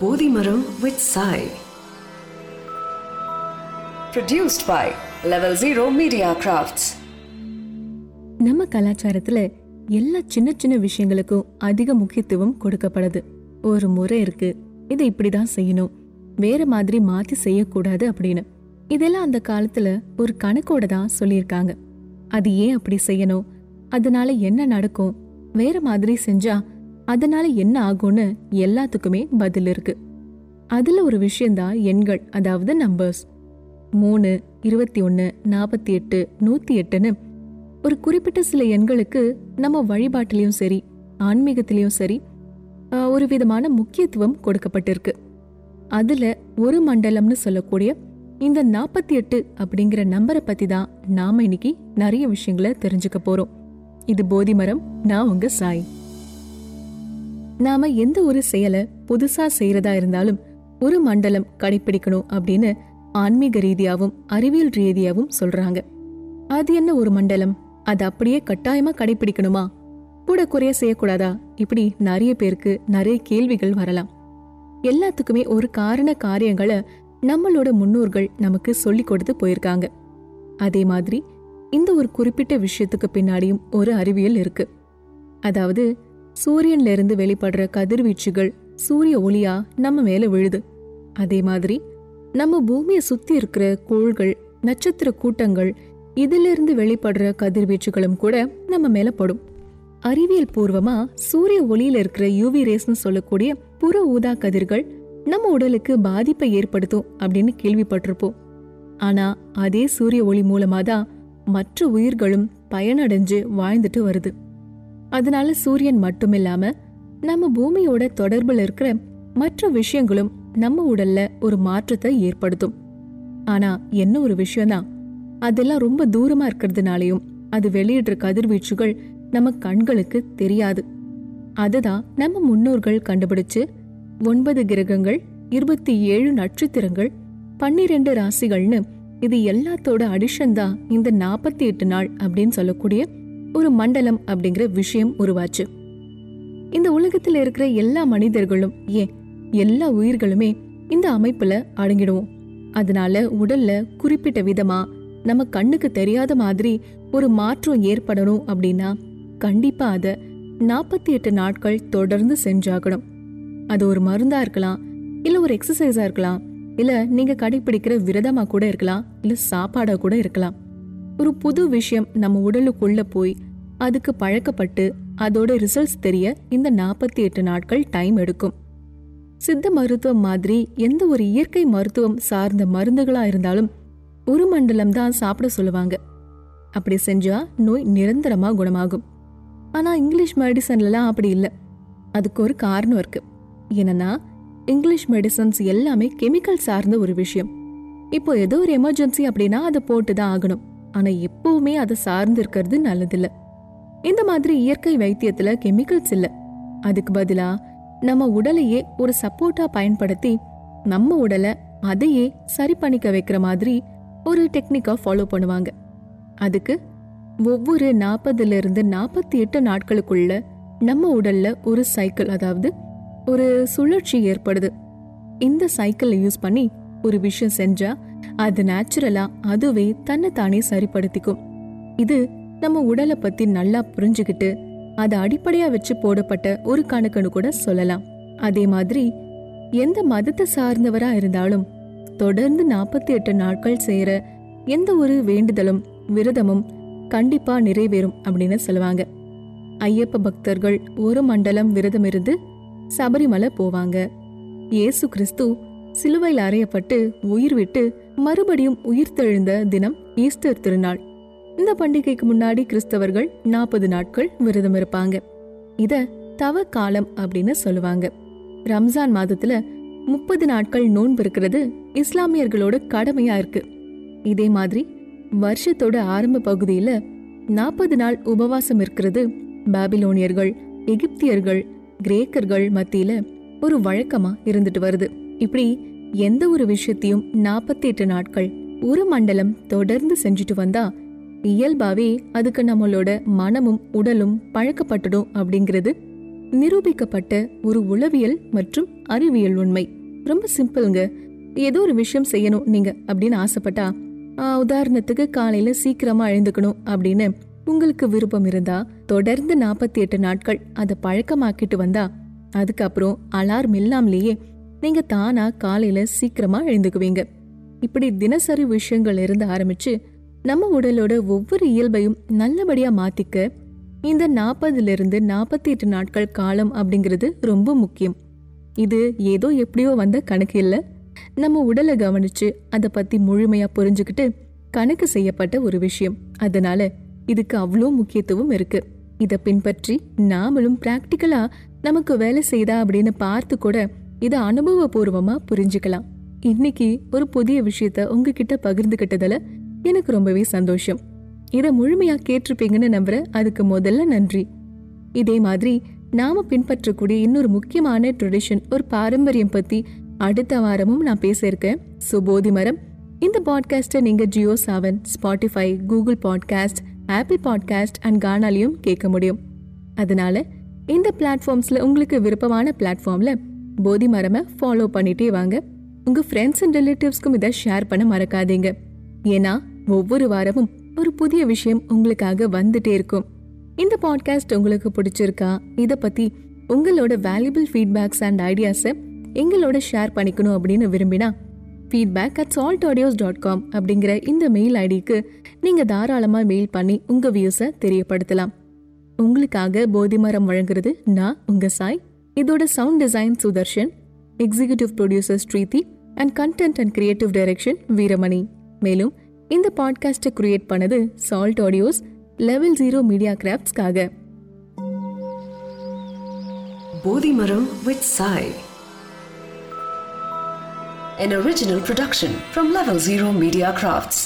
Bodhimaram with Sai. Produced by Level Zero Media Crafts. நம்ம கலாச்சாரத்துல எல்லா சின்ன சின்ன விஷயங்களுக்கும் அதிக முக்கியத்துவம் கொடுக்கப்படுது. ஒரு முறை இருக்கு இதை இப்படிதான் செய்யணும். வேற மாதிரி மாத்தி செய்யக்கூடாது அப்படின்னு. இதெல்லாம் அந்த காலத்துல ஒரு கணக்கோட தான் சொல்லியிருக்காங்க. அது ஏன் அப்படி செய்யணும்? அதனால என்ன நடக்கும்? வேற மாதிரி செஞ்சா அதனால என்ன ஆகும்னு எல்லாத்துக்குமே பதில் இருக்கு. அதுல ஒரு விஷயம்தான் எண்கள் அதாவது நம்பர்ஸ் மூணு இருபத்தி ஒன்று நாற்பத்தி எட்டு நூற்றி எட்டுன்னு ஒரு குறிப்பிட்ட சில எண்களுக்கு நம்ம வழிபாட்டிலையும் சரி ஆன்மீகத்திலையும் சரி ஒரு விதமான முக்கியத்துவம் கொடுக்கப்பட்டிருக்கு. அதுல ஒரு மண்டலம்னு சொல்லக்கூடிய இந்த நாற்பத்தி எட்டு அப்படிங்கிற நம்பரை பத்தி தான் நாம இன்னைக்கு நிறைய விஷயங்களை தெரிஞ்சுக்க போறோம். இது போதிமரம் நான் உங்க சாய். நாம எந்த ஒரு செயலை புதுசா செய்யறதா இருந்தாலும் ஒரு மண்டலம் கடைபிடிக்கணும் அப்படின்னு ஆன்மீக ரீதியாவும் அறிவியல் ரீதியாவும் சொல்றாங்க. அது என்ன ஒரு மண்டலம்? அது அப்படியே கட்டாயமா கடைபிடிக்கணுமா கூட குறைய செய்யக்கூடாதா? இப்படி நிறைய பேருக்கு நிறைய கேள்விகள் வரலாம். எல்லாத்துக்குமே ஒரு காரண காரியங்களை நம்மளோட முன்னோர்கள் நமக்கு சொல்லி கொடுத்து போயிருக்காங்க. அதே மாதிரி இந்த ஒரு குறிப்பிட்ட விஷயத்துக்கு பின்னாடியும் ஒரு அறிவியல் இருக்கு. அதாவது சூரியன்ல இருந்து வெளிப்படுற கதிர்வீச்சுகள் சூரிய ஒளியா நம்ம மேல விழுது. அதே மாதிரி நம்ம பூமியை சுத்தி இருக்கிற கோள்கள் நட்சத்திர கூட்டங்கள் இதிலிருந்து வெளிப்படுற கதிர்வீச்சுகளும் கூட நம்ம மேல படும். அறிவியல் பூர்வமா சூரிய ஒளியில இருக்கிற யூவி ரேஸ்னு சொல்லக்கூடிய புற ஊதா கதிர்கள் நம்ம உடலுக்கு பாதிப்பை ஏற்படுத்தும் அப்படின்னு கேள்விப்பட்டிருப்போம். ஆனா அதே சூரிய ஒளி மூலமா தான் மற்ற உயிர்களும் பயனடைஞ்சு வாழ்ந்துட்டு வருது. அதனால சூரியன் மட்டுமில்லாம நம்ம பூமியோட தொடர்புல இருக்கிற மற்ற விஷயங்களும் நம்ம உடல்ல ஒரு மாற்றத்தை ஏற்படுத்தும். ஆனா என்ன ஒரு விஷயம்தான் அதெல்லாம் ரொம்ப தூரமா இருக்கிறதுனாலையும் அது வெளியிடுற கதிர்வீச்சுகள் நம்ம கண்களுக்கு தெரியாது. அதுதான் நம்ம முன்னோர்கள் கண்டுபிடிச்சு ஒன்பது கிரகங்கள் இருபத்தி ஏழு நட்சத்திரங்கள் பன்னிரெண்டு ராசிகள்னு இது எல்லாத்தோட அடிஷன் தான் இந்த நாற்பத்தி எட்டு நாள் அப்படின்னு சொல்லக்கூடிய ஒரு மண்டலம் அப்படிங்கிற விஷயம் உருவாச்சு. இந்த உலகத்துல இருக்கிற எல்லா மனிதர்களும் ஏன் எல்லா உயிர்களுமே இந்த அமைப்புல அடங்கிடுவோம். அதனால உடல்ல குறிப்பிட்ட விதமா நம்ம கண்ணுக்கு தெரியாத மாதிரி ஒரு மாற்றம் ஏற்படணும் அப்படின்னா கண்டிப்பா அத நாற்பத்தி எட்டு நாட்கள் தொடர்ந்து செஞ்சாகணும். அது ஒரு மருந்தா இருக்கலாம் இல்ல ஒரு எக்ஸசைஸா இருக்கலாம் இல்ல நீங்க கடைபிடிக்கிற விரதமா கூட இருக்கலாம் இல்ல சாப்பாடா கூட இருக்கலாம். ஒரு புது விஷயம் நம்ம உடலுக்குள்ள போய் அதுக்கு பழக்கப்பட்டு அதோட ரிசல்ட்ஸ் தெரிய இந்த நாற்பத்தி எட்டு நாட்கள் டைம் எடுக்கும். சித்த மருத்துவம் மாதிரி எந்த ஒரு இயற்கை மருத்துவம் சார்ந்த மருந்துகளா இருந்தாலும் ஒரு மண்டலம் தான் சாப்பிட சொல்லுவாங்க. அப்படி செஞ்சா நோய் நிரந்தரமா குணமாகும். ஆனா இங்கிலீஷ் மெடிசன்லலாம் அப்படி இல்லை. அதுக்கு ஒரு காரணம் இருக்கு. என்னன்னா இங்கிலீஷ் மெடிசன்ஸ் எல்லாமே கெமிக்கல் சார்ந்த ஒரு விஷயம். இப்போ ஏதோ ஒரு எமர்ஜென்சி அப்படின்னா அதை போட்டு தான் ஆகணும். ஆனா எப்பவுமே அதை சார்ந்து இருக்கிறது நல்லதில்லை. இந்த மாதிரி இயற்கை வைத்தியத்துல கெமிக்கல்ஸ் இல்ல. அதுக்கு பதிலா நம்ம உடலையே ஒரு சப்போர்ட்டா பயன்படுத்தி நம்ம உடலை அதையே சரி பண்ணிக்க வைக்கிற மாதிரி ஒரு டெக்னிக்கா ஃபாலோ பண்ணுவாங்க. அதுக்கு ஒவ்வொரு நாற்பதுல இருந்து நாற்பத்தி எட்டு நாட்களுக்குள்ள நம்ம உடல்ல ஒரு சைக்கிள் அதாவது ஒரு சுழற்சி ஏற்படுது. இந்த சைக்கிளை யூஸ் பண்ணி ஒரு விஷயம் செஞ்சா அது நேச்சுரலா அதுவே தன்னை தானே சரிப்படுத்திக்கும். இது நம்ம உடலை பத்தி நல்லா புரிஞ்சுக்கிட்டு அதை அடிப்படையா வச்சு போடப்பட்ட ஒரு கணக்குன்னு கூட சொல்லலாம். அதே மாதிரி எந்த மதத்தை சார்ந்தவரா இருந்தாலும் தொடர்ந்து நாற்பத்தி எட்டு நாட்கள் செய்யற எந்த ஒரு வேண்டுதலும் விரதமும் கண்டிப்பா நிறைவேறும் அப்படின்னு சொல்லுவாங்க. ஐயப்ப பக்தர்கள் ஒரு மண்டலம் விரதம் இருந்து சபரிமலை போவாங்க. இயேசு கிறிஸ்து சிலுவையில் அறையப்பட்டு உயிர் விட்டு மறுபடியும் உயிர்த்தெழுந்த தினம் ஈஸ்டர் திருநாள். இந்த பண்டிகைக்கு முன்னாடி கிறிஸ்தவர்கள் நாற்பது நாட்கள் விரதம் இருப்பாங்க. இத தவ காலம் அப்படின்னு சொல்லுவாங்க. ரம்ஜான் மாதத்துல முப்பது நாட்கள் நோன்பு இருக்கிறது இஸ்லாமியர்களோட கடமையா இருக்கு. இதே மாதிரி வருஷத்தோட ஆரம்ப பகுதியில நாற்பது நாள் உபவாசம் இருக்கிறது பாபிலோனியர்கள் எகிப்தியர்கள் கிரேக்கர்கள் மத்தியில ஒரு வழக்கமா இருந்துட்டு வருது. இப்படி எந்த ஒரு விஷயத்தையும் நாற்பத்தி எட்டு நாட்கள் ஒரு மண்டலம் தொடர்ந்து செஞ்சுட்டு வந்தா இயல்பாவே அதுக்கு நம்மளோட மனமும் உடலும் பழக்கப்பட்டுடும் அப்படிங்கிறது நிரூபிக்கப்பட்ட ஒரு உளவியல் மற்றும் அறிவியல் உண்மை. ரொம்ப சிம்பிள்ங்க. ஏதோ ஒரு விஷயம் செய்யணும் நீங்க அப்படின்னு ஆசைப்பட்டா உதாரணத்துக்கு காலையில சீக்கிரமா எழுந்துக்கணும் அப்படின்னு உங்களுக்கு விருப்பம் இருந்தா தொடர்ந்து நாற்பத்தி எட்டு நாட்கள் அதை பழக்கமாக்கிட்டு வந்தா அதுக்கப்புறம் அலார்ம் இல்லாமலேயே நீங்க தானா காலையில சீக்கிரமா எழுந்துக்குவீங்க. இப்படி தினசரி விஷயங்கள் இருந்து ஆரம்பிச்சு நம்ம உடலோட ஒவ்வொரு இயல்பையும் நல்லபடியா மாத்திக்க இந்த நாற்பதுல இருந்து நாற்பத்தி எட்டு நாட்கள் காலம் அப்படிங்கிறது ரொம்ப முக்கியம். இது ஏதோ எப்படியோ வந்த கணக்கு இல்லை. நம்ம உடலை கவனிச்சு அதை பத்தி முழுமையா புரிஞ்சுக்கிட்டு கணக்கு செய்யப்பட்ட ஒரு விஷயம். அதனால இதுக்கு அவ்வளோ முக்கியத்துவம் இருக்கு. இதை பின்பற்றி நாமளும் பிராக்டிக்கலா நமக்கு வேலை செய்தா அப்படின்னு பார்த்து கூட இதை அனுபவபூர்வமா புரிஞ்சுக்கலாம். இன்னைக்கு ஒரு புதிய விஷயத்த உங்ககிட்ட பகிர்ந்துகிட்டதுல எனக்கு ரொம்பவே சந்தோஷம். இதை முழுமையா கேட்டிருப்பீங்கன்னு நம்புறேன் அதுக்கு முதல்ல நன்றி. இதே மாதிரி நாம பின்பற்றக்கூடிய இன்னொரு முக்கியமான ட்ரெடிஷன் ஒரு பாரம்பரியம் பத்தி அடுத்த வாரமும் நான் பேசியிருக்கேன் ஸோ போதி மரம். இந்த பாட்காஸ்ட்டை நீங்க Jio Saavn Spotify Google podcast Apple podcast and கானாலையும் கேட்க முடியும். அதனால இந்த பிளாட்ஃபார்ம்ஸ்ல உங்களுக்கு விருப்பமான பிளாட்ஃபார்மில் போதி மரமை ஃபாலோ பண்ணிட்டே வாங்க. உங்க ஃப்ரெண்ட்ஸ் அண்ட் ரிலேட்டிவ்ஸ்க்கும் இதை ஷேர் பண்ண மறக்காதீங்க. ஏன்னா ஒவ்வொரு வாரமும் ஒரு புதிய விஷயம் உங்களுக்காக வந்துட்டே இருக்கும். இந்த பாட்காஸ்ட் உங்களுக்கு பிடிச்சிருக்கா? இதை பத்தி உங்களோட வேல்யூபிள் ஃபீட்பேக்ஸ் அண்ட் ஐடியாஸை எங்களோட ஷேர் பண்ணிக்கணும் அப்படின்னு விரும்பினா feedback at salt audios dot com அப்படிங்கிற இந்த மெயில் ஐடிக்கு நீங்க தாராளமா மெயில் பண்ணி உங்க வியூஸை தெரியப்படுத்தலாம். உங்களுக்காக போதிமரம் வழங்குறது நான் உங்க சாய். இதோட sound design Sudarshan executive producer Sridhi and content and creative direction Veeramani. மேலும் இந்த பாட்காஸ்ட்டை கிரியேட் பண்ணது salt audios level zero media கிராஃப்ட்ஸ்க்காக Bodhi Maram with Sai An original production from Level Zero Media Crafts.